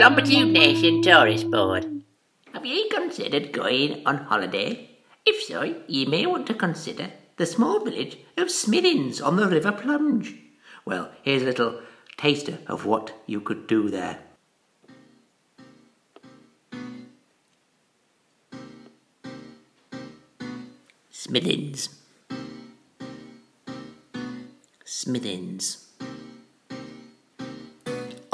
Slumpitude Nation Tourist Board. Have you considered going on holiday? If so, you may want to consider the small village of Smithins on the River Plunge. Well, here's a little taster of what you could do there. Smithins. Smithins.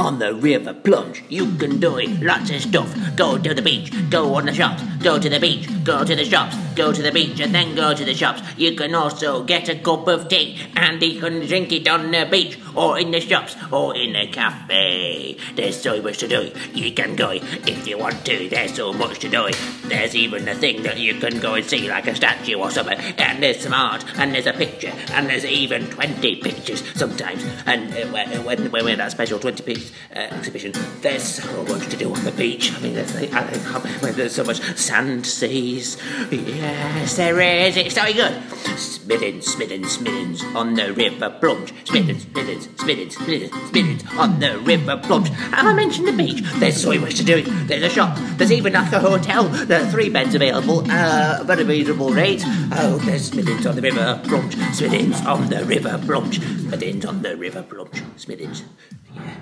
On the river plunge, you can do it, lots of stuff. Go to the beach, go on the shops, go to the beach, go to the shops, go to the beach, and then go to the shops. You can also get a cup of tea, and you can drink it on the beach, or in the shops, or in a cafe. There's so much to do. You can go if you want to. There's so much to do. There's even a thing that you can go and see, like a statue or something. And there's some art, and there's a picture, and there's even 20 pictures sometimes. And uh, when, when, when we're that special 20 piece uh, exhibition, there's so much to do on the beach. I mean, there's, I, I, there's so much sand seas. Yes, there is. It's so good. Smiddens, Smiddens, Smiddens on the river plunge. Smiddens, Smiddens, Smiddens, Smiddens, Smiddens on the river plunge. Have I mentioned the beach? There's so much to do. There's a shop. There's even like a hotel. There are three beds available. Uh, very reasonable rate. Oh, there's Smiddens on the river plunge. Smiddens on the river plunge. Smiddens on the river plunge. Smiddens. Yeah.